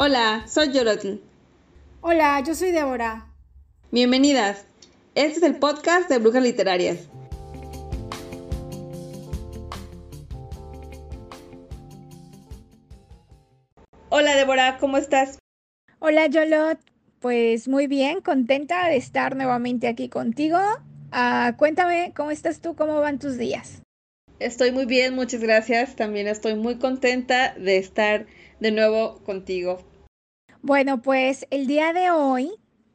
Hola, soy Yorotl. Hola, yo soy Débora. Bienvenidas. Este es el podcast de Brujas Literarias. Hola Débora, ¿cómo estás? Hola Yolot, pues muy bien, contenta de estar nuevamente aquí contigo. Ah, cuéntame, ¿cómo estás tú? ¿Cómo van tus días? Estoy muy bien, muchas gracias. También estoy muy contenta de estar de nuevo contigo. Bueno, pues el día de hoy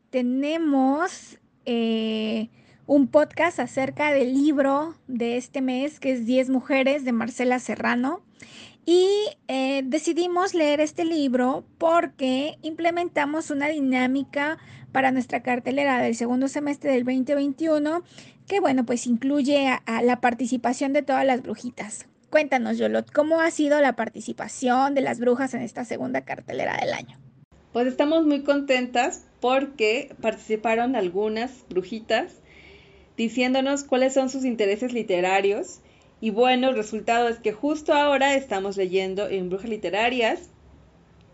tenemos eh, un podcast acerca del libro de este mes, que es 10 mujeres de Marcela Serrano. Y eh, decidimos leer este libro porque implementamos una dinámica para nuestra cartelera del segundo semestre del 2021 que, bueno, pues incluye a la participación de todas las brujitas. Cuéntanos, Yolot, ¿cómo ha sido la participación de las brujas en esta segunda cartelera del año? Pues estamos muy contentas porque participaron algunas brujitas diciéndonos cuáles son sus intereses literarios. Y bueno, el resultado es que justo ahora estamos leyendo en Brujas Literarias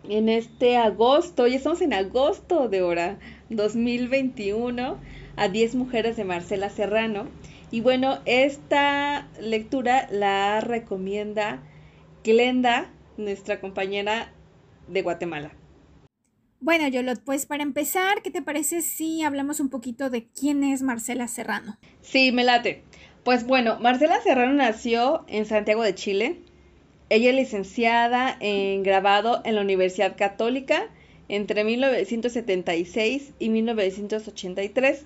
en este agosto, ya estamos en agosto de hora 2021, a 10 mujeres de Marcela Serrano. Y bueno, esta lectura la recomienda Glenda, nuestra compañera de Guatemala. Bueno, Yolot, pues para empezar, ¿qué te parece si hablamos un poquito de quién es Marcela Serrano? Sí, me late. Pues bueno, Marcela Serrano nació en Santiago de Chile. Ella es licenciada en grabado en la Universidad Católica entre 1976 y 1983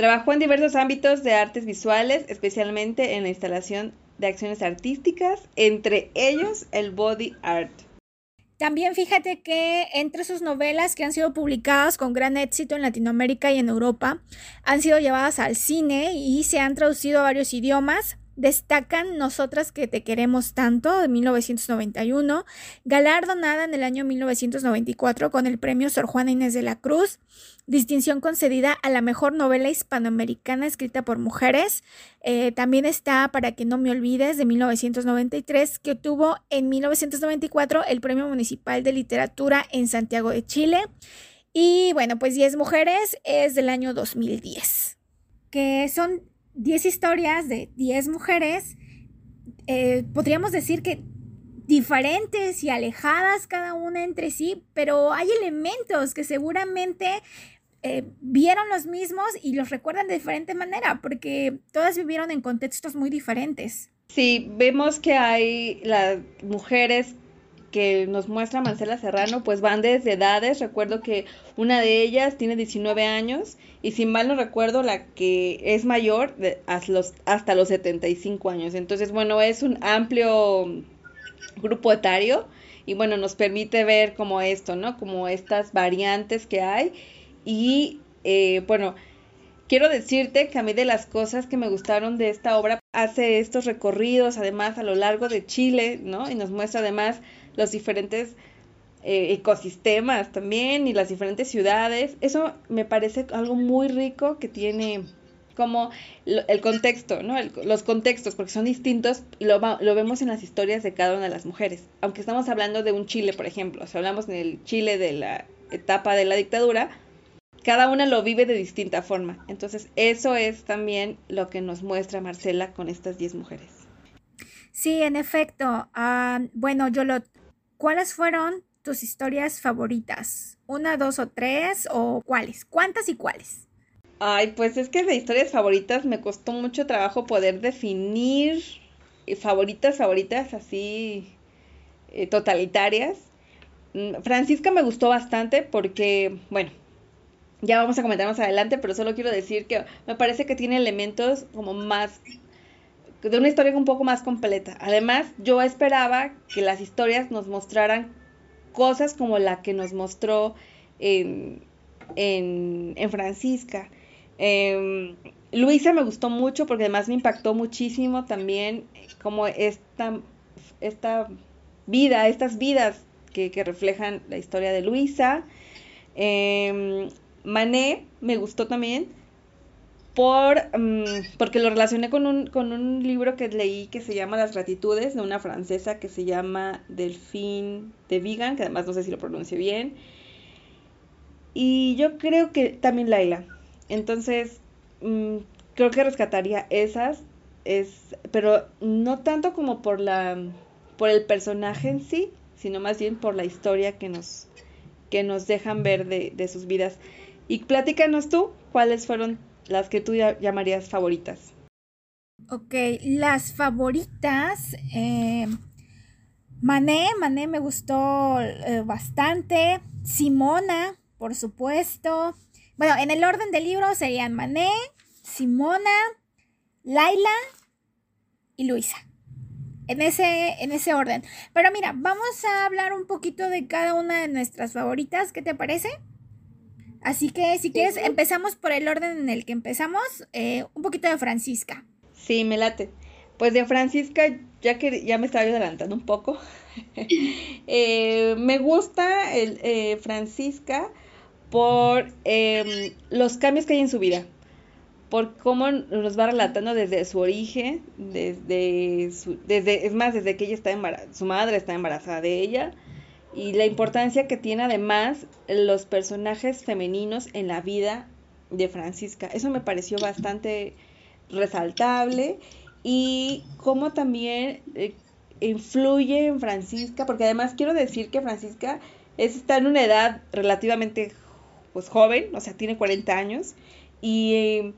Trabajó en diversos ámbitos de artes visuales, especialmente en la instalación de acciones artísticas, entre ellos el body art. También fíjate que entre sus novelas que han sido publicadas con gran éxito en Latinoamérica y en Europa, han sido llevadas al cine y se han traducido a varios idiomas, Destacan Nosotras que te queremos tanto de 1991, galardonada en el año 1994 con el premio Sor Juana Inés de la Cruz, distinción concedida a la mejor novela hispanoamericana escrita por mujeres. Eh, también está Para que no me olvides de 1993, que obtuvo en 1994 el Premio Municipal de Literatura en Santiago de Chile. Y bueno, pues 10 mujeres es del año 2010, que son 10 historias de 10 mujeres, eh, podríamos decir que diferentes y alejadas cada una entre sí, pero hay elementos que seguramente eh, vieron los mismos y los recuerdan de diferente manera, porque todas vivieron en contextos muy diferentes. Sí, vemos que hay las mujeres que nos muestra Marcela Serrano, pues van desde edades. Recuerdo que una de ellas tiene 19 años y si mal no recuerdo, la que es mayor hasta, los, hasta los 75 años. Entonces, bueno, es un amplio grupo etario y bueno, nos permite ver como esto, ¿no? Como estas variantes que hay y eh, bueno, quiero decirte que a mí de las cosas que me gustaron de esta obra hace estos recorridos además a lo largo de Chile, ¿no? Y nos muestra además los diferentes eh, ecosistemas también y las diferentes ciudades. Eso me parece algo muy rico que tiene como el contexto, ¿no? los contextos, porque son distintos y lo, lo, vemos en las historias de cada una de las mujeres. Aunque estamos hablando de un Chile, por ejemplo, si hablamos en el Chile de la etapa de la dictadura, cada una lo vive de distinta forma. Entonces, eso es también lo que nos muestra Marcela con estas 10 mujeres. Sí, en efecto. Ah, bueno, yo lo ¿Cuáles fueron tus historias favoritas? ¿Una, dos o tres? ¿O cuáles? ¿Cuántas y cuáles? Ay, pues es que de historias favoritas me costó mucho trabajo poder definir eh, favoritas, favoritas así eh, totalitarias. Mm, Francisca me gustó bastante porque, bueno, ya vamos a comentar más adelante, pero solo quiero decir que me parece que tiene elementos como más de una historia un poco más completa. Además, yo esperaba que las historias nos mostraran cosas como la que nos mostró en, en, Francisca. Em, Luisa me gustó mucho porque además me impactó muchísimo también como esta, esta vida, estas vidas que, reflejan la historia de Luisa. Eh, Mané me gustó también por, mm, porque lo relacioné con un, con un libro que leí que se llama Las Gratitudes, de una francesa que se llama Delphine de Vigan, que además no sé si lo pronuncio bien. Y yo creo que también Laila. Entonces, mm, creo que rescataría esas, es, pero no tanto como por la por el personaje en sí, sino más bien por la historia que nos, que nos dejan ver de, de sus vidas. Y platícanos tú cuáles fueron las que tú llamarías favoritas. Ok, las favoritas. Eh, Mané, Mané me gustó eh, bastante. Simona, por supuesto. Bueno, en el orden del libro serían Mané, Simona, Laila y Luisa. En ese, en ese orden. Pero mira, vamos a hablar un poquito de cada una de nuestras favoritas. ¿Qué te parece? Así que si quieres, empezamos por el orden en el que empezamos, eh, un poquito de Francisca. Sí, me late. Pues de Francisca, ya que ya me estaba adelantando un poco, eh, me gusta el, eh, Francisca por em, los cambios que hay en su vida, por cómo nos va relatando desde su origen, desde, su, desde es más, desde que ella está embarazada, su madre está embarazada de ella, y la importancia que tiene además los personajes femeninos en la vida de Francisca. Eso me pareció bastante resaltable y cómo también eh, influye en Francisca, porque además quiero decir que Francisca está en una edad relativamente pues joven, o sea, tiene 40 años y,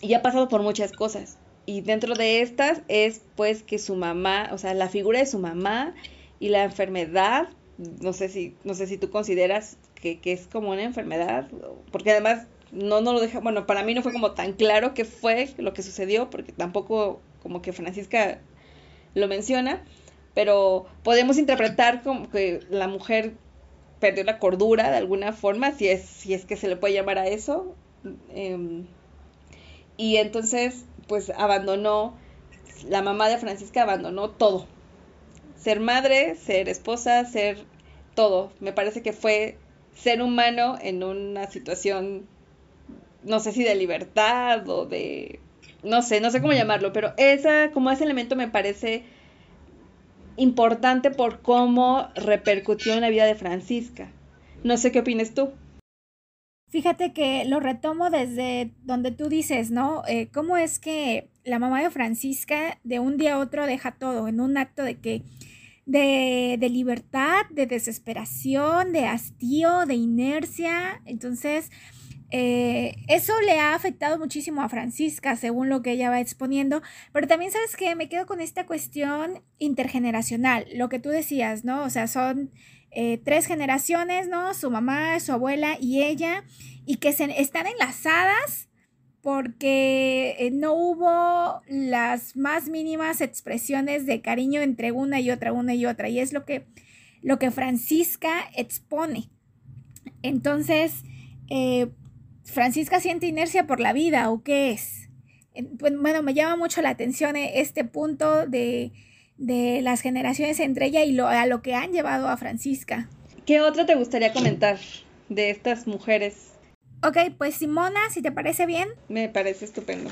y ha pasado por muchas cosas. Y dentro de estas es pues que su mamá, o sea, la figura de su mamá y la enfermedad no sé si, no sé si tú consideras que, es como una enfermedad, porque además no, no lo deja, bueno, para mí no fue como tan claro qué fue lo que sucedió, porque tampoco como que Francisca lo menciona, pero podemos interpretar como que la mujer perdió la cordura de alguna forma, si es, si es que se le puede llamar a eso, em, y entonces pues abandonó, la mamá de Francisca abandonó todo, ser madre, ser esposa, ser todo. Me parece que fue ser humano en una situación, no sé si de libertad o de, no sé, no sé cómo llamarlo, pero esa, como ese elemento me parece importante por cómo repercutió en la vida de Francisca. No sé qué opinas tú. Fíjate que lo retomo desde donde tú dices, ¿no? Eh, ¿Cómo es que la mamá de Francisca de un día a otro deja todo en un acto de que de, libertad, de desesperación, de hastío, de inercia. Entonces, eh, eso le ha afectado muchísimo a Francisca, según lo que ella va exponiendo. Pero también sabes que me quedo con esta cuestión intergeneracional, lo que tú decías, ¿no? O sea, son eh, tres generaciones, ¿no? Su mamá, su abuela y ella, y que se, están enlazadas porque eh, no hubo las más mínimas expresiones de cariño entre una y otra, una y otra. Y es lo que, lo que Francisca expone. Entonces, eh, Francisca siente inercia por la vida, ¿o qué es? Pues, bueno, me llama mucho la atención este punto de, de las generaciones entre ella y lo, a lo que han llevado a Francisca. ¿Qué otro te gustaría comentar de estas mujeres Ok, pues Simona, si te parece bien. Me parece estupendo.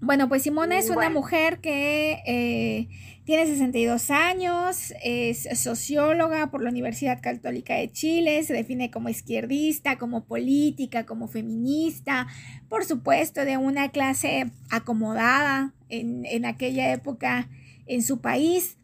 Bueno, pues Simona es una mujer que eh, tiene 62 años, es socióloga por la Universidad Católica de Chile, se define como izquierdista, como política, como feminista, por supuesto de una clase acomodada en, en aquella época en su país.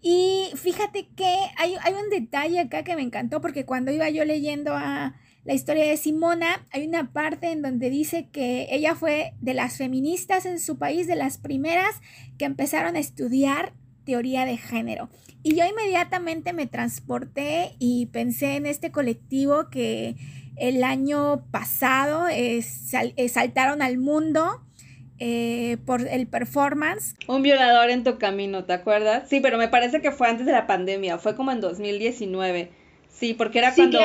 Y fíjate que hay, hay un detalle acá que me encantó porque cuando iba yo leyendo a la historia de Simona, hay una parte en donde dice que ella fue de las feministas en su país, de las primeras que empezaron a estudiar teoría de género. Y yo inmediatamente me transporté y pensé en este colectivo que el año pasado eh, saltaron al mundo eh, por el performance. Un violador en tu camino, ¿te acuerdas? Sí, pero me parece que fue antes de la pandemia, fue como en 2019. Sí, porque era cuando,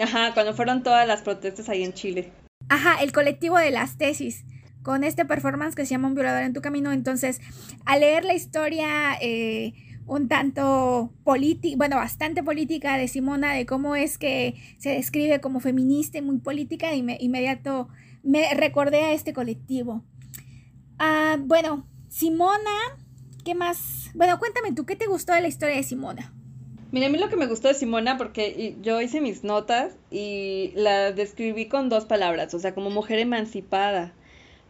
ajá, cuando fueron todas las protestas ahí en Chile. Ajá, el colectivo de las tesis, con este performance que se llama Un violador en tu camino. Entonces, al leer la historia eh, un tanto política, bueno, bastante política de Simona, de cómo es que se describe como feminista y muy política, de inmediato me recordé a este colectivo. Ah, bueno, Simona, ¿qué más? Bueno, cuéntame tú, ¿qué te gustó de la historia de Simona? Mira, a mí lo que me gustó de Simona, porque yo hice mis notas y la describí con dos palabras, o sea, como mujer emancipada.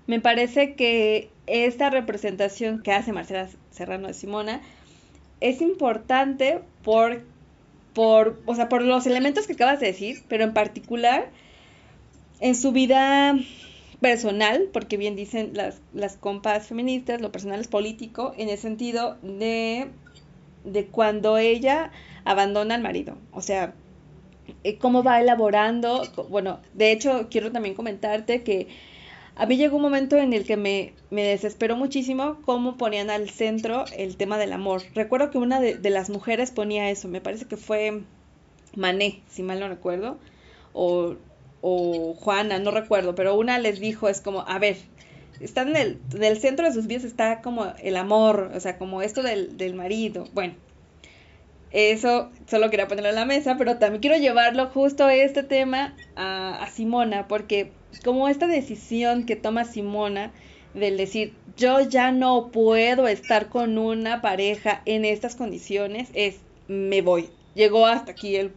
Me parece que esta representación que hace Marcela Serrano de Simona es importante por, por, o sea, por los elementos que acabas de decir, pero en particular en su vida personal, porque bien dicen las, las compas feministas, lo personal es político, en el sentido de, de cuando ella abandona al marido. O sea, eh, cómo va elaborando. Bueno, de hecho, quiero también comentarte que a mí llegó un momento en el que me, me desesperó muchísimo cómo ponían al centro el tema del amor. Recuerdo que una de, de, las mujeres ponía eso, me parece que fue Mané, si mal no recuerdo, o, o Juana, no recuerdo, pero una les dijo, es como, a ver, están en el, centro de sus vidas está como el amor, o sea, como esto del, del marido. Bueno, eso solo quería ponerlo en la mesa, pero también quiero llevarlo justo este tema a, Simona, porque como esta decisión que toma Simona del decir, yo ya no puedo estar con una pareja en estas condiciones, es, me voy. Llegó hasta aquí el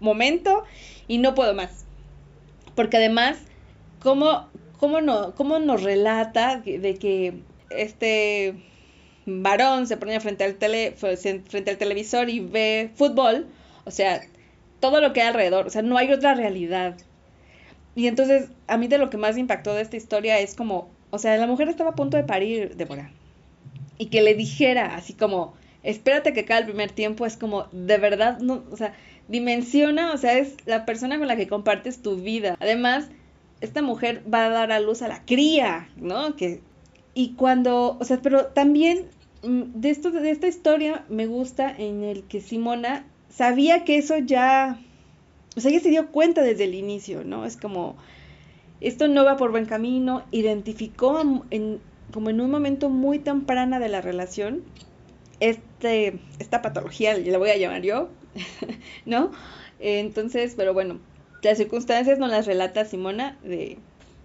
momento y no puedo más. Porque además, ¿cómo, cómo, no, cómo nos relata de que este varón se pone frente al, tele, frente al televisor y ve fútbol, o sea, todo lo que hay alrededor, o sea, no hay otra realidad. Y entonces, a mí de lo que más impactó de esta historia es como, o sea, la mujer estaba a punto de parir, Débora, y que le dijera así como, espérate que cada el primer tiempo, es como, de verdad, no, o sea, dimensiona, o sea, es la persona con la que compartes tu vida. Además, esta mujer va a dar a luz a la cría, ¿no? Que y cuando, o sea, pero también mm, de, esto, de esta historia me gusta en el que Simona sabía que eso ya, o sea, ella se dio cuenta desde el inicio, ¿no? Es como, esto no va por buen camino, identificó en, como en un momento muy temprana de la relación este, esta patología, la voy a llamar yo, ¿no? Entonces, pero bueno, las circunstancias no las relata Simona de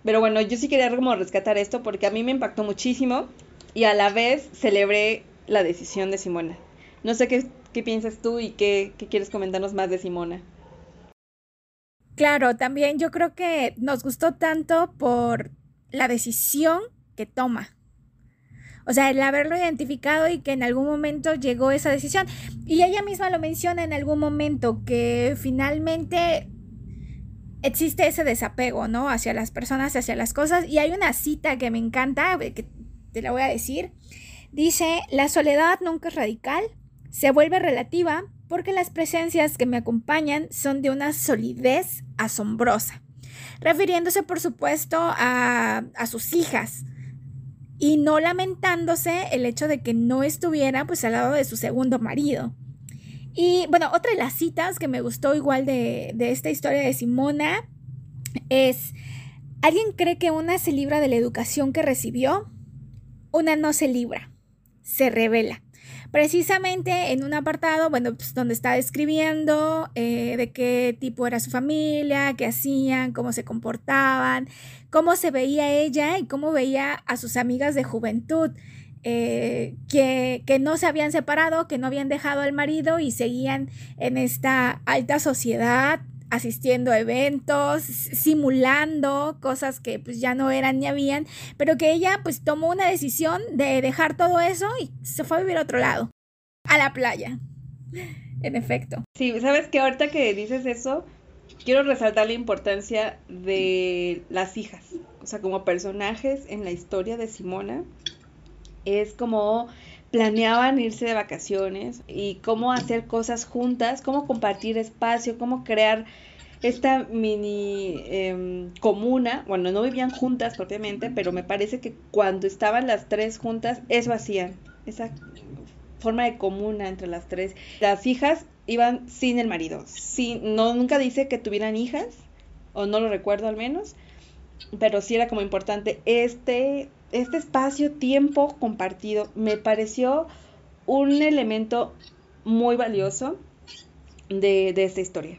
pero bueno, yo sí quería como rescatar esto porque a mí me impactó muchísimo y a la vez celebré la decisión de Simona. No sé qué, qué piensas tú y qué, qué quieres comentarnos más de Simona. Claro, también yo creo que nos gustó tanto por la decisión que toma. O sea, el haberlo identificado y que en algún momento llegó esa decisión. Y ella misma lo menciona en algún momento, que finalmente existe ese desapego, ¿no? Hacia las personas, hacia las cosas. Y hay una cita que me encanta, que te la voy a decir. Dice, la soledad nunca es radical, se vuelve relativa porque las presencias que me acompañan son de una solidez asombrosa. Refiriéndose, por supuesto, a, a sus hijas y no lamentándose el hecho de que no estuviera pues al lado de su segundo marido. Y bueno, otra de las citas que me gustó igual de, esta historia de Simona es, ¿alguien cree que una se libra de la educación que recibió? Una no se libra, se revela. Precisamente en un apartado, bueno, pues donde está describiendo eh, de qué tipo era su familia, qué hacían, cómo se comportaban, cómo se veía ella y cómo veía a sus amigas de juventud. Eh, que, que, no se habían separado, que no habían dejado al marido y seguían en esta alta sociedad, asistiendo a eventos, simulando cosas que pues ya no eran ni habían, pero que ella pues tomó una decisión de dejar todo eso y se fue a vivir a otro lado, a la playa, en efecto. Sí, sabes que ahorita que dices eso, quiero resaltar la importancia de las hijas, o sea, como personajes en la historia de Simona es como planeaban irse de vacaciones y cómo hacer cosas juntas, cómo compartir espacio, cómo crear esta mini em, comuna, bueno, no vivían juntas propiamente, pero me parece que cuando estaban las tres juntas, eso hacían, esa forma de comuna entre las tres. Las hijas iban sin el marido, sin, no, nunca dice que tuvieran hijas, o no lo recuerdo al menos, pero sí era como importante este este espacio, tiempo compartido, me pareció un elemento muy valioso de, esta historia.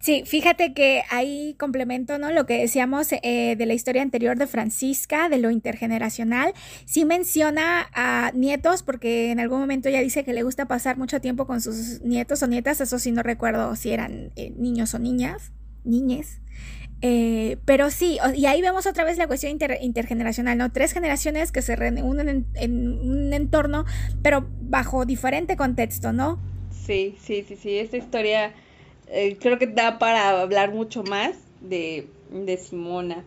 Sí, fíjate que ahí complemento, ¿no? Lo que decíamos eh, de la historia anterior de Francisca, de lo intergeneracional. Sí menciona a nietos, porque en algún momento ella dice que le gusta pasar mucho tiempo con sus nietos o nietas, eso sí no recuerdo si eran eh, niños o niñas, niñes. Eh, pero sí, y ahí vemos otra vez la cuestión intergeneracional, ¿no? Tres generaciones que se reúnen en, en, un entorno, pero bajo diferente contexto, ¿no? Sí, sí, sí, sí, esta historia eh, creo que da para hablar mucho más de, Simona.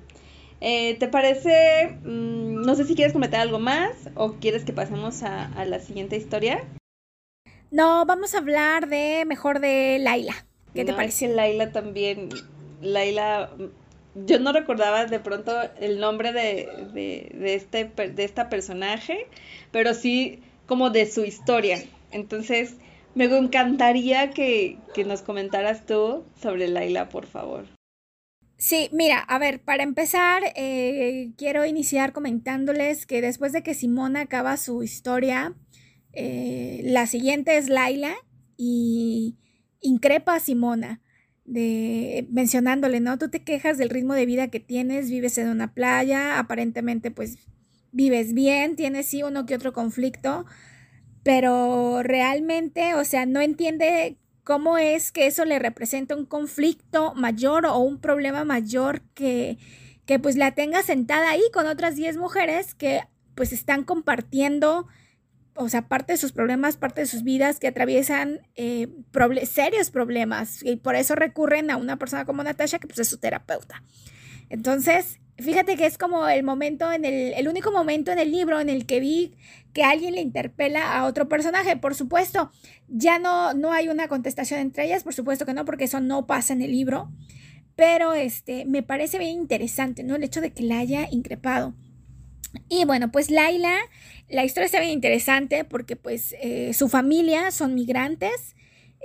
Eh, ¿Te parece? Mm, no sé si quieres comentar algo más o quieres que pasemos a, la siguiente historia. No, vamos a hablar de mejor de Laila. ¿Qué te parece? Laila también. Laila, yo no recordaba de pronto el nombre de, de, este, de esta personaje, pero sí como de su historia. Entonces, me encantaría que, nos comentaras tú sobre Laila, por favor. Sí, mira, a ver, para empezar, eh, quiero iniciar comentándoles que después de que Simona acaba su historia, eh, la siguiente es Laila y increpa a Simona, de, mencionándole, ¿no? Tú te quejas del ritmo de vida que tienes, vives en una playa, aparentemente pues vives bien, tienes sí uno que otro conflicto, pero realmente, o sea, no entiende cómo es que eso le representa un conflicto mayor o un problema mayor que, que pues la tenga sentada ahí con otras 10 mujeres que pues están compartiendo, o sea, parte de sus problemas, parte de sus vidas que atraviesan eh, serios problemas y por eso recurren a una persona como Natasha que pues es su terapeuta. Entonces, Fíjate que es como el momento en el, el único momento en el libro en el que vi que alguien le interpela a otro personaje. Por supuesto, ya no, no hay una contestación entre ellas, por supuesto que no, porque eso no pasa en el libro. Pero este, me parece bien interesante, ¿no? El hecho de que la haya increpado. Y bueno, pues Laila, la historia está bien interesante porque pues eh, su familia son migrantes.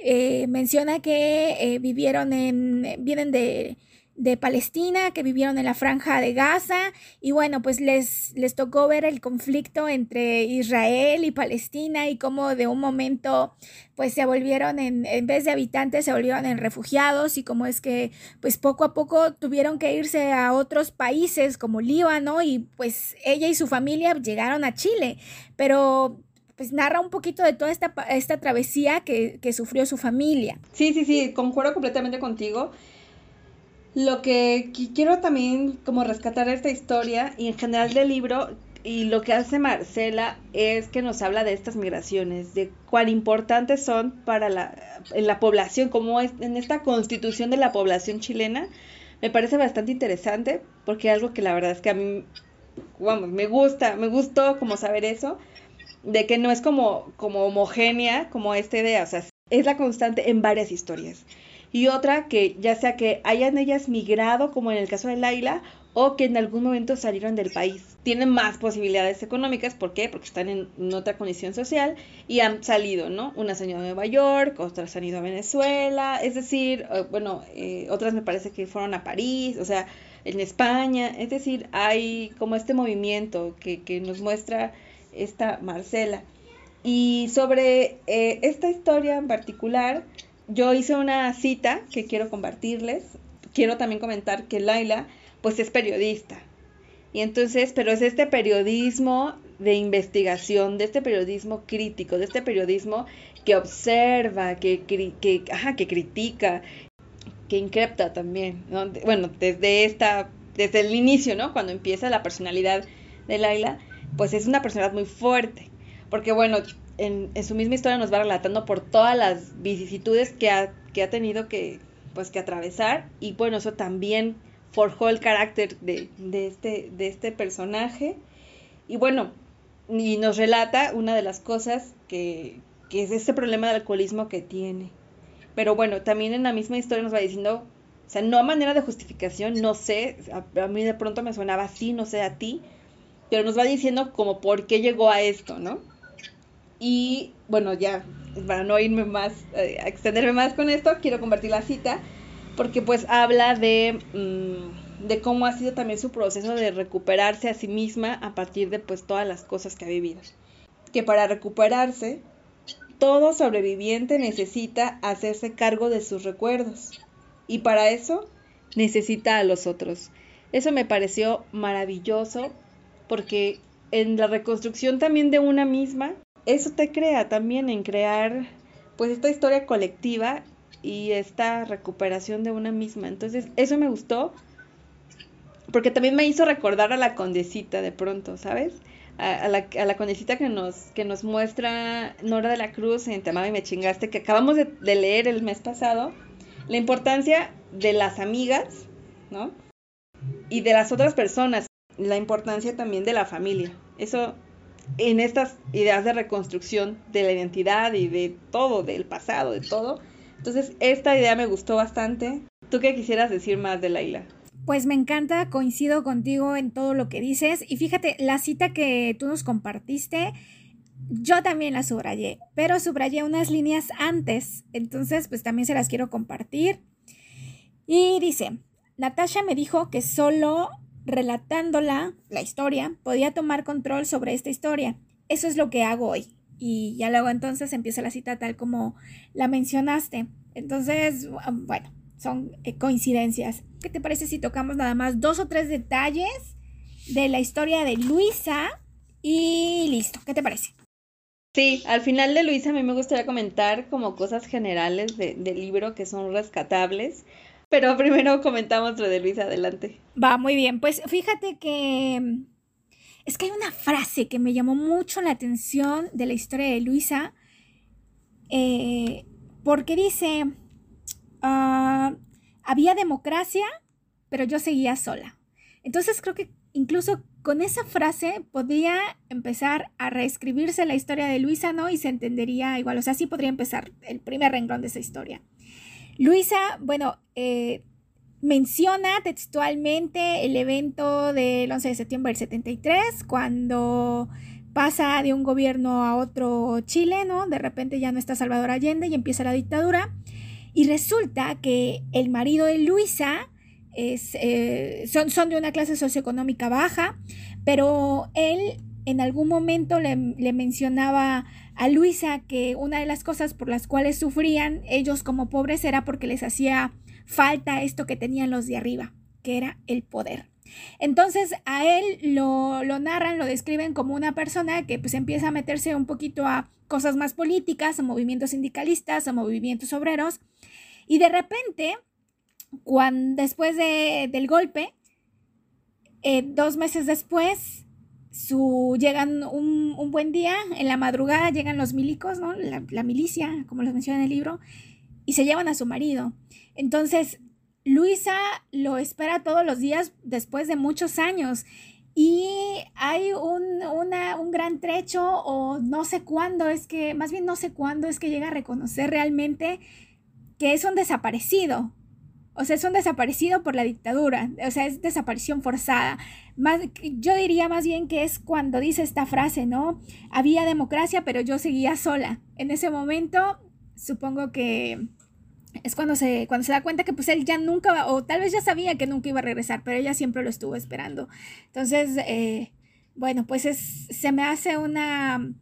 Eh, menciona que eh, vivieron en, vienen de de Palestina que vivieron en la franja de Gaza y bueno, pues les, les tocó ver el conflicto entre Israel y Palestina y cómo de un momento pues se volvieron en, en vez de habitantes se volvieron en refugiados y cómo es que pues poco a poco tuvieron que irse a otros países como Líbano y pues ella y su familia llegaron a Chile, pero pues narra un poquito de toda esta, esta travesía que, que sufrió su familia. Sí, sí, sí, concuerdo completamente contigo. Lo que quiero también como rescatar esta historia y en general del libro y lo que hace Marcela es que nos habla de estas migraciones, de cuán importantes son para la, en la población, como es en esta constitución de la población chilena. Me parece bastante interesante porque algo que la verdad es que a mí, me gusta, me gustó como saber eso, de que no es como, como homogénea como esta idea, o sea, es la constante en varias historias y otra que ya sea que hayan ellas migrado, como en el caso de Laila, o que en algún momento salieron del país. Tienen más posibilidades económicas, ¿por qué? Porque están en, otra condición social y han salido, ¿no? Unas han ido a Nueva York, otras han ido a Venezuela, es decir, eh, bueno, eh, otras me parece que fueron a París, o sea, en España, es decir, hay como este movimiento que, que nos muestra esta Marcela. Y sobre eh, esta historia en particular, yo hice una cita que quiero compartirles. Quiero también comentar que Laila, pues es periodista. Y entonces, pero es este periodismo de investigación, de este periodismo crítico, de este periodismo que observa, que, critica, que increpta también. Bueno, desde esta, desde el inicio, ¿no? Cuando empieza la personalidad de Laila, pues es una personalidad muy fuerte. Porque bueno, en, su misma historia nos va relatando por todas las vicisitudes que ha, que ha tenido que, pues, que atravesar y bueno, eso también forjó el carácter de, de, este, de este personaje y bueno, y nos relata una de las cosas que, que es este problema del alcoholismo que tiene. Pero bueno, también en la misma historia nos va diciendo, o sea, no a manera de justificación, no sé, a, a mí de pronto me sonaba así, no sé a ti, pero nos va diciendo como por qué llegó a esto, ¿no? Y bueno, ya, para no irme más, eh, extenderme más con esto, quiero compartir la cita, porque pues habla de, mm, de cómo ha sido también su proceso de recuperarse a sí misma a partir de pues todas las cosas que ha vivido. Que para recuperarse, todo sobreviviente necesita hacerse cargo de sus recuerdos. y para eso necesita a los otros. Eso me pareció maravilloso porque en la reconstrucción también de una misma, eso te crea también en crear pues esta historia colectiva y esta recuperación de una misma. Entonces, eso me gustó porque también me hizo recordar a la condesita de pronto, ¿sabes? A, la, a la, condesita que nos, que nos muestra Nora de la Cruz en Te y me chingaste, que acabamos de, de leer el mes pasado, la importancia de las amigas, ¿no? Y de las otras personas, la importancia también de la familia. Eso en estas ideas de reconstrucción de la identidad y de todo, del pasado, de todo. Entonces, esta idea me gustó bastante. ¿Tú qué quisieras decir más de Laila? Pues me encanta, coincido contigo en todo lo que dices. Y fíjate, la cita que tú nos compartiste, yo también la subrayé, pero subrayé unas líneas antes. Entonces, pues también se las quiero compartir. Y dice, Natasha me dijo que solo relatándola, la historia, podía tomar control sobre esta historia. Eso es lo que hago hoy. Y ya luego entonces empieza la cita tal como la mencionaste. Entonces, bueno, son eh, coincidencias. ¿Qué te parece si tocamos nada más dos o tres detalles de la historia de Luisa? Y listo, ¿qué te parece? Sí, al final de Luisa a mí me gustaría comentar como cosas generales del libro que son rescatables. Pero primero comentamos lo de Luisa, adelante. Va, muy bien. Pues fíjate que mm, es que hay una frase que me llamó mucho la atención de la historia de Luisa, eh, porque dice, ah, había democracia, pero yo seguía sola. Entonces creo que incluso con esa frase podría empezar a reescribirse la historia de Luisa, ¿no? Y se entendería igual, o sea, sí podría empezar el primer renglón de esa historia. Luisa, bueno, eh, menciona textualmente el evento del 11 de septiembre del 73, cuando pasa de un gobierno a otro Chile, ¿no? De repente ya no está Salvador Allende y empieza la dictadura. Y resulta que el marido de Luisa es, eh, son, son de una clase socioeconómica baja, pero él en algún momento le, mencionaba a Luisa que una de las cosas por las cuales sufrían ellos como pobres era porque les hacía falta esto que tenían los de arriba, que era el poder. Entonces a él lo, lo, narran, lo describen como una persona que pues empieza a meterse un poquito a cosas más políticas, a movimientos sindicalistas, a movimientos obreros, y de repente, cuando, después del golpe, eh, dos meses después, su, llegan un, un, buen día, en la madrugada llegan los milicos, ¿no? La, milicia, como los menciona en el libro, y se llevan a su marido. Entonces, Luisa lo espera todos los días después de muchos años. Y hay un, una, un gran trecho, o no sé cuándo es que, más bien no sé cuándo es que llega a reconocer realmente que es un desaparecido, o sea, es un desaparecido por la dictadura, o sea, es desaparición forzada. Yo diría más bien que es cuando dice esta frase, ¿no? Había democracia, pero yo seguía sola. En ese momento, supongo que es cuando se, cuando se da cuenta que pues él ya nunca, o tal vez ya sabía que nunca iba a regresar, pero ella siempre lo estuvo esperando. Entonces, eh, bueno, pues es, se me hace una,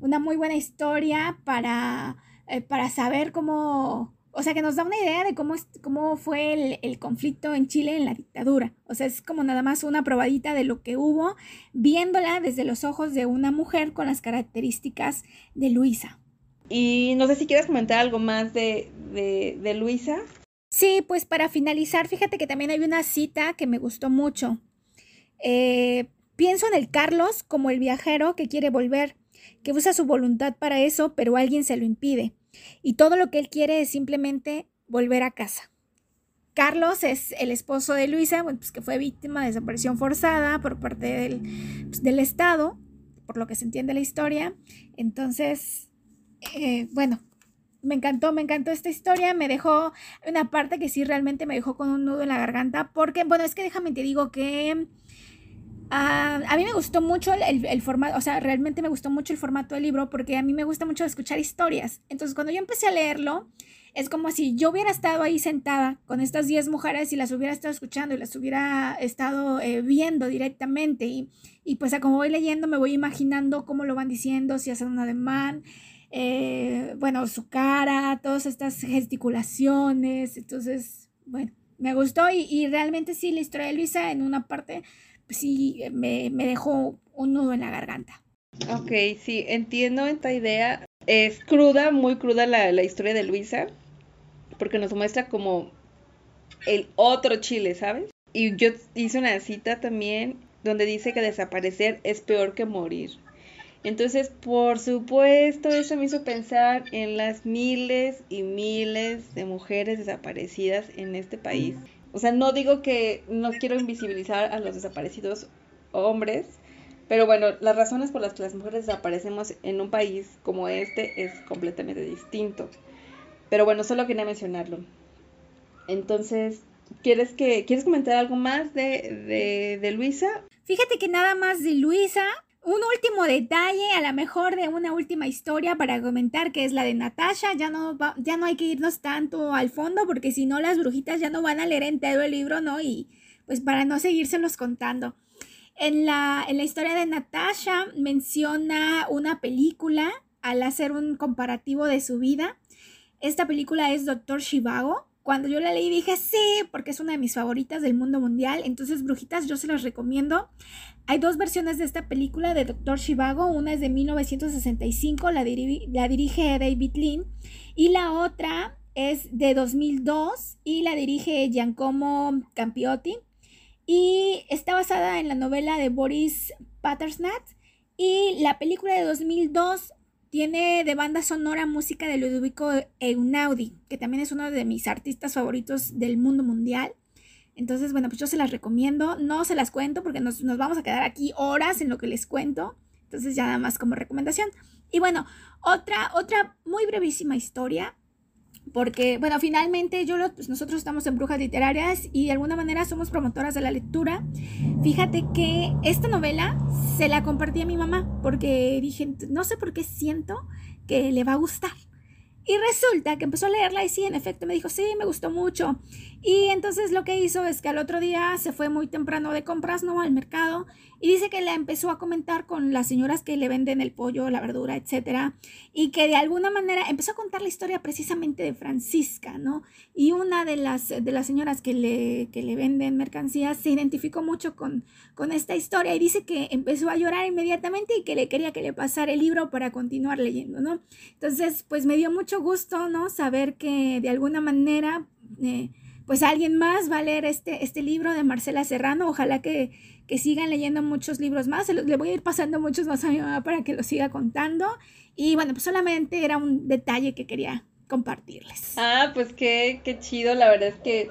una muy buena historia para, eh, para saber cómo o sea, que nos da una idea de cómo, cómo fue el, conflicto en Chile en la dictadura. O sea, es como nada más una probadita de lo que hubo, viéndola desde los ojos de una mujer con las características de Luisa. Y no sé si quieres comentar algo más de, de, Luisa. Sí, pues para finalizar, fíjate que también hay una cita que me gustó mucho. Eh, pienso en el Carlos como el viajero que quiere volver, que usa su voluntad para eso, pero alguien se lo impide. Y todo lo que él quiere es simplemente volver a casa. Carlos es el esposo de Luisa, pues que fue víctima de desaparición forzada por parte del, pues, del Estado, por lo que se entiende la historia. Entonces, eh, bueno, me encantó, me encantó esta historia, me dejó una parte que sí realmente me dejó con un nudo en la garganta, porque, bueno, es que déjame te digo que Ah, a mí me gustó mucho el, formato, o sea, realmente me gustó mucho el formato del libro porque a mí me gusta mucho escuchar historias. Entonces, cuando yo empecé a leerlo, es como si yo hubiera estado ahí sentada con estas 10 mujeres y las hubiera estado escuchando y las hubiera estado eh, viendo directamente. Y, y pues, como voy leyendo, me voy imaginando cómo lo van diciendo, si hacen un ademán, eh, bueno, su cara, todas estas gesticulaciones. Entonces, bueno, me gustó y, realmente sí, la historia de Luisa en una parte, sí, me, dejó un nudo en la garganta. Ok, sí, entiendo esta idea. Es cruda, muy cruda la, la historia de Luisa, porque nos muestra como el otro Chile, ¿sabes? Y yo hice una cita también donde dice que desaparecer es peor que morir. Entonces, por supuesto, eso me hizo pensar en las miles y miles de mujeres desaparecidas en este país. O sea, no digo que no quiero invisibilizar a los desaparecidos hombres, pero bueno, las razones por las que las mujeres desaparecemos en un país como este es completamente distinto. Pero bueno, solo quería mencionarlo. Entonces, ¿quieres que quieres comentar algo más de, de, de Luisa? Fíjate que nada más de Luisa un último detalle, a lo mejor de una última historia para comentar, que es la de Natasha. Ya no, ya no hay que irnos tanto al fondo, porque si no, las brujitas ya no van a leer entero el libro, ¿no? Y pues para no seguírselos contando. En la, en la historia de Natasha menciona una película al hacer un comparativo de su vida. Esta película es Doctor Shivago. Cuando yo la leí dije sí, porque es una de mis favoritas del mundo mundial. Entonces, brujitas, yo se las recomiendo. Hay dos versiones de esta película de Doctor Shivago. Una es de 1965, la, la dirige David Lean. Y la otra es de 2002 y la dirige Giacomo Campiotti. Y está basada en la novela de Boris Pattersnat. Y la película de 2002 tiene de banda sonora música de Ludovico Einaudi, que también es uno de mis artistas favoritos del mundo mundial. Entonces, bueno, pues yo se las recomiendo. No se las cuento porque nos, nos vamos a quedar aquí horas en lo que les cuento. Entonces, ya nada más como recomendación. Y bueno, otra, otra muy brevísima historia porque, bueno, finalmente yo pues nosotros estamos en Brujas Literarias y de alguna manera somos promotoras de la lectura. Fíjate que esta novela se la compartí a mi mamá porque dije, no sé por qué siento que le va a gustar. Y resulta que empezó a leerla y sí, en efecto, me dijo, sí, me gustó mucho. Y entonces lo que hizo es que al otro día se fue muy temprano de compras, ¿no? Al mercado y dice que la empezó a comentar con las señoras que le venden el pollo, la verdura, etcétera, y que de alguna manera empezó a contar la historia precisamente de Francisca, ¿no? Y una de las, de las señoras que le, que le venden mercancías se identificó mucho con, con esta historia y dice que empezó a llorar inmediatamente y que le quería que le pasara el libro para continuar leyendo, ¿no? Entonces, pues me dio mucho gusto, ¿no? Saber que de alguna manera... Eh, pues alguien más va a leer este, este libro de Marcela Serrano. Ojalá que, que sigan leyendo muchos libros más. Le voy a ir pasando muchos más a mi mamá para que lo siga contando. Y bueno, pues solamente era un detalle que quería compartirles. Ah, pues qué, qué chido. La verdad es que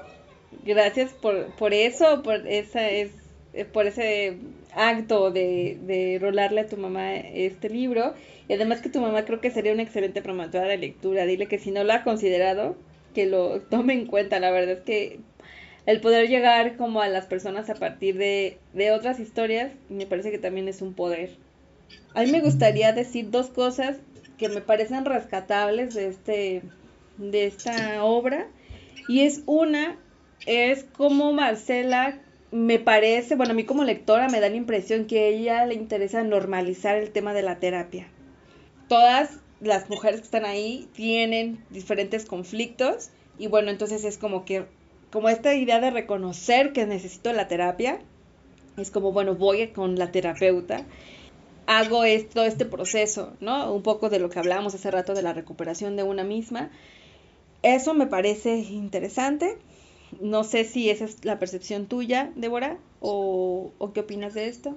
gracias por, por eso, por esa es eh, por ese acto de, de rolarle a tu mamá este libro. Y además que tu mamá creo que sería una excelente promotora de lectura. Dile que si no lo ha considerado, que lo tome en cuenta. La verdad es que el poder llegar como a las personas a partir de, de otras historias, me parece que también es un poder. A mí me gustaría decir dos cosas que me parecen rescatables de este de esta obra y es una es como Marcela me parece, bueno, a mí como lectora me da la impresión que ella le interesa normalizar el tema de la terapia. Todas las mujeres que están ahí tienen diferentes conflictos y bueno, entonces es como que, como esta idea de reconocer que necesito la terapia, es como, bueno, voy con la terapeuta, hago esto, este proceso, ¿no? Un poco de lo que hablábamos hace rato de la recuperación de una misma. Eso me parece interesante. No sé si esa es la percepción tuya, Débora, o, o qué opinas de esto.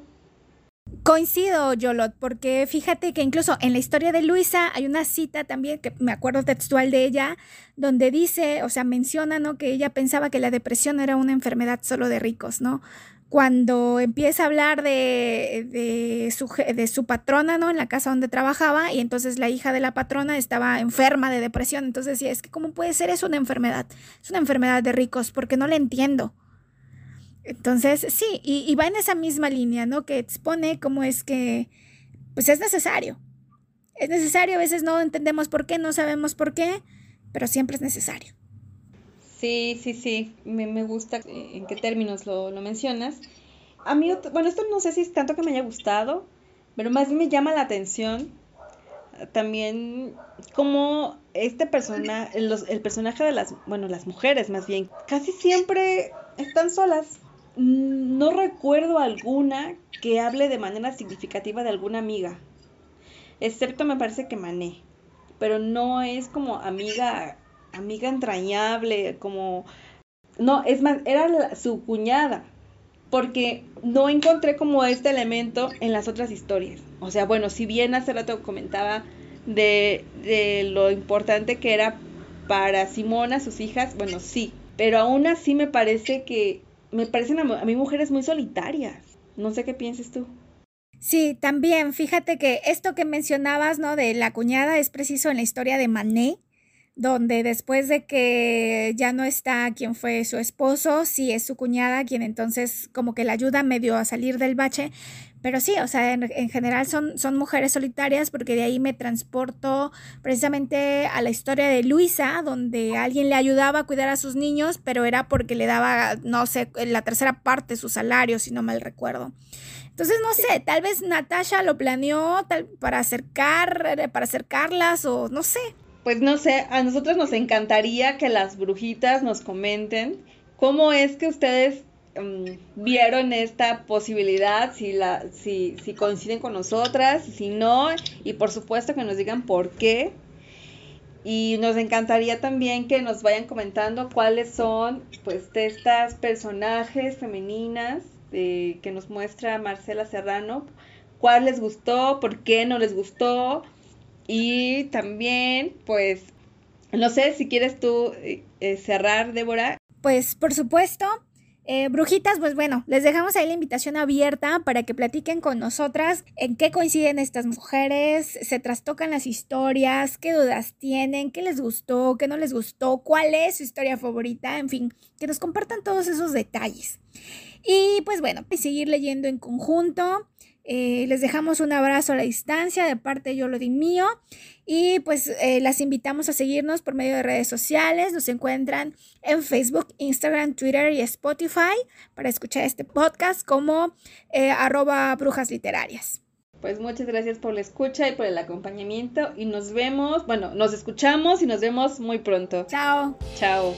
Coincido, Yolot, porque fíjate que incluso en la historia de Luisa hay una cita también, que me acuerdo textual de ella, donde dice, o sea, menciona, ¿no? Que ella pensaba que la depresión era una enfermedad solo de ricos, ¿no? Cuando empieza a hablar de, de, su, de su patrona, ¿no? En la casa donde trabajaba, y entonces la hija de la patrona estaba enferma de depresión. Entonces decía, es que ¿cómo puede ser eso una enfermedad? Es una enfermedad de ricos, porque no la entiendo. Entonces, sí, y, va en esa misma línea, ¿no? Que expone cómo es que, pues es necesario. Es necesario, a veces no entendemos por qué, no sabemos por qué, pero siempre es necesario. Sí, sí, sí, me, me gusta en qué términos lo, lo mencionas. A mí, bueno, esto no sé si es tanto que me haya gustado, pero más me llama la atención también como este persona, el, el personaje de las, bueno, las mujeres más bien, casi siempre están solas. Mm, no recuerdo alguna que hable de manera significativa de alguna amiga, excepto me parece que Mané, pero no es como amiga, amiga entrañable, como, no, es más, era su cuñada, porque no encontré como este elemento en las otras historias. O sea, bueno, si bien hace rato comentaba de, de lo importante que era para Simona, sus hijas, bueno, sí, pero aún así me parece que me parecen a, mí mujeres muy solitarias. No sé qué pienses tú. Sí, también, fíjate que esto que mencionabas, ¿no? De la cuñada es preciso en la historia de Mané, donde después de que ya no está quien fue su esposo, sí es su cuñada quien entonces como que la ayuda medio a salir del bache, pero sí, o sea, en, general son, son mujeres solitarias porque de ahí me transporto precisamente a la historia de Luisa, donde alguien le ayudaba a cuidar a sus niños, pero era porque le daba, no sé, la tercera parte de su salario, si no mal recuerdo. Entonces, no sé, tal vez Natasha lo planeó para acercar, para acercarlas o no sé. Pues no sé, a nosotros nos encantaría que las brujitas nos comenten cómo es que ustedes Mm, vieron esta posibilidad, si, la, si, si coinciden con nosotras, si no, y por supuesto que nos digan por qué. Y nos encantaría también que nos vayan comentando cuáles son, pues, de estas personajes femeninas que nos muestra Marcela Serrano, cuál les gustó, por qué no les gustó. Y también, pues, no sé si quieres tú eh, cerrar, Débora. Pues, por supuesto. Eh, brujitas, pues bueno, les dejamos ahí la invitación abierta para que platiquen con nosotras en qué coinciden estas mujeres, se trastocan las historias, qué dudas tienen, qué les gustó, qué no les gustó, cuál es su historia favorita, en fin, que nos compartan todos esos detalles. Y pues bueno, pues seguir leyendo en conjunto. Eh, les dejamos un abrazo a la distancia de parte de Yo lo di mío y pues eh, las invitamos a seguirnos por medio de redes sociales. Nos encuentran en Facebook, Instagram, Twitter y Spotify para escuchar este podcast como eh, arroba brujas literarias. Pues muchas gracias por la escucha y por el acompañamiento y nos vemos, bueno, nos escuchamos y nos vemos muy pronto. Chao. Chao.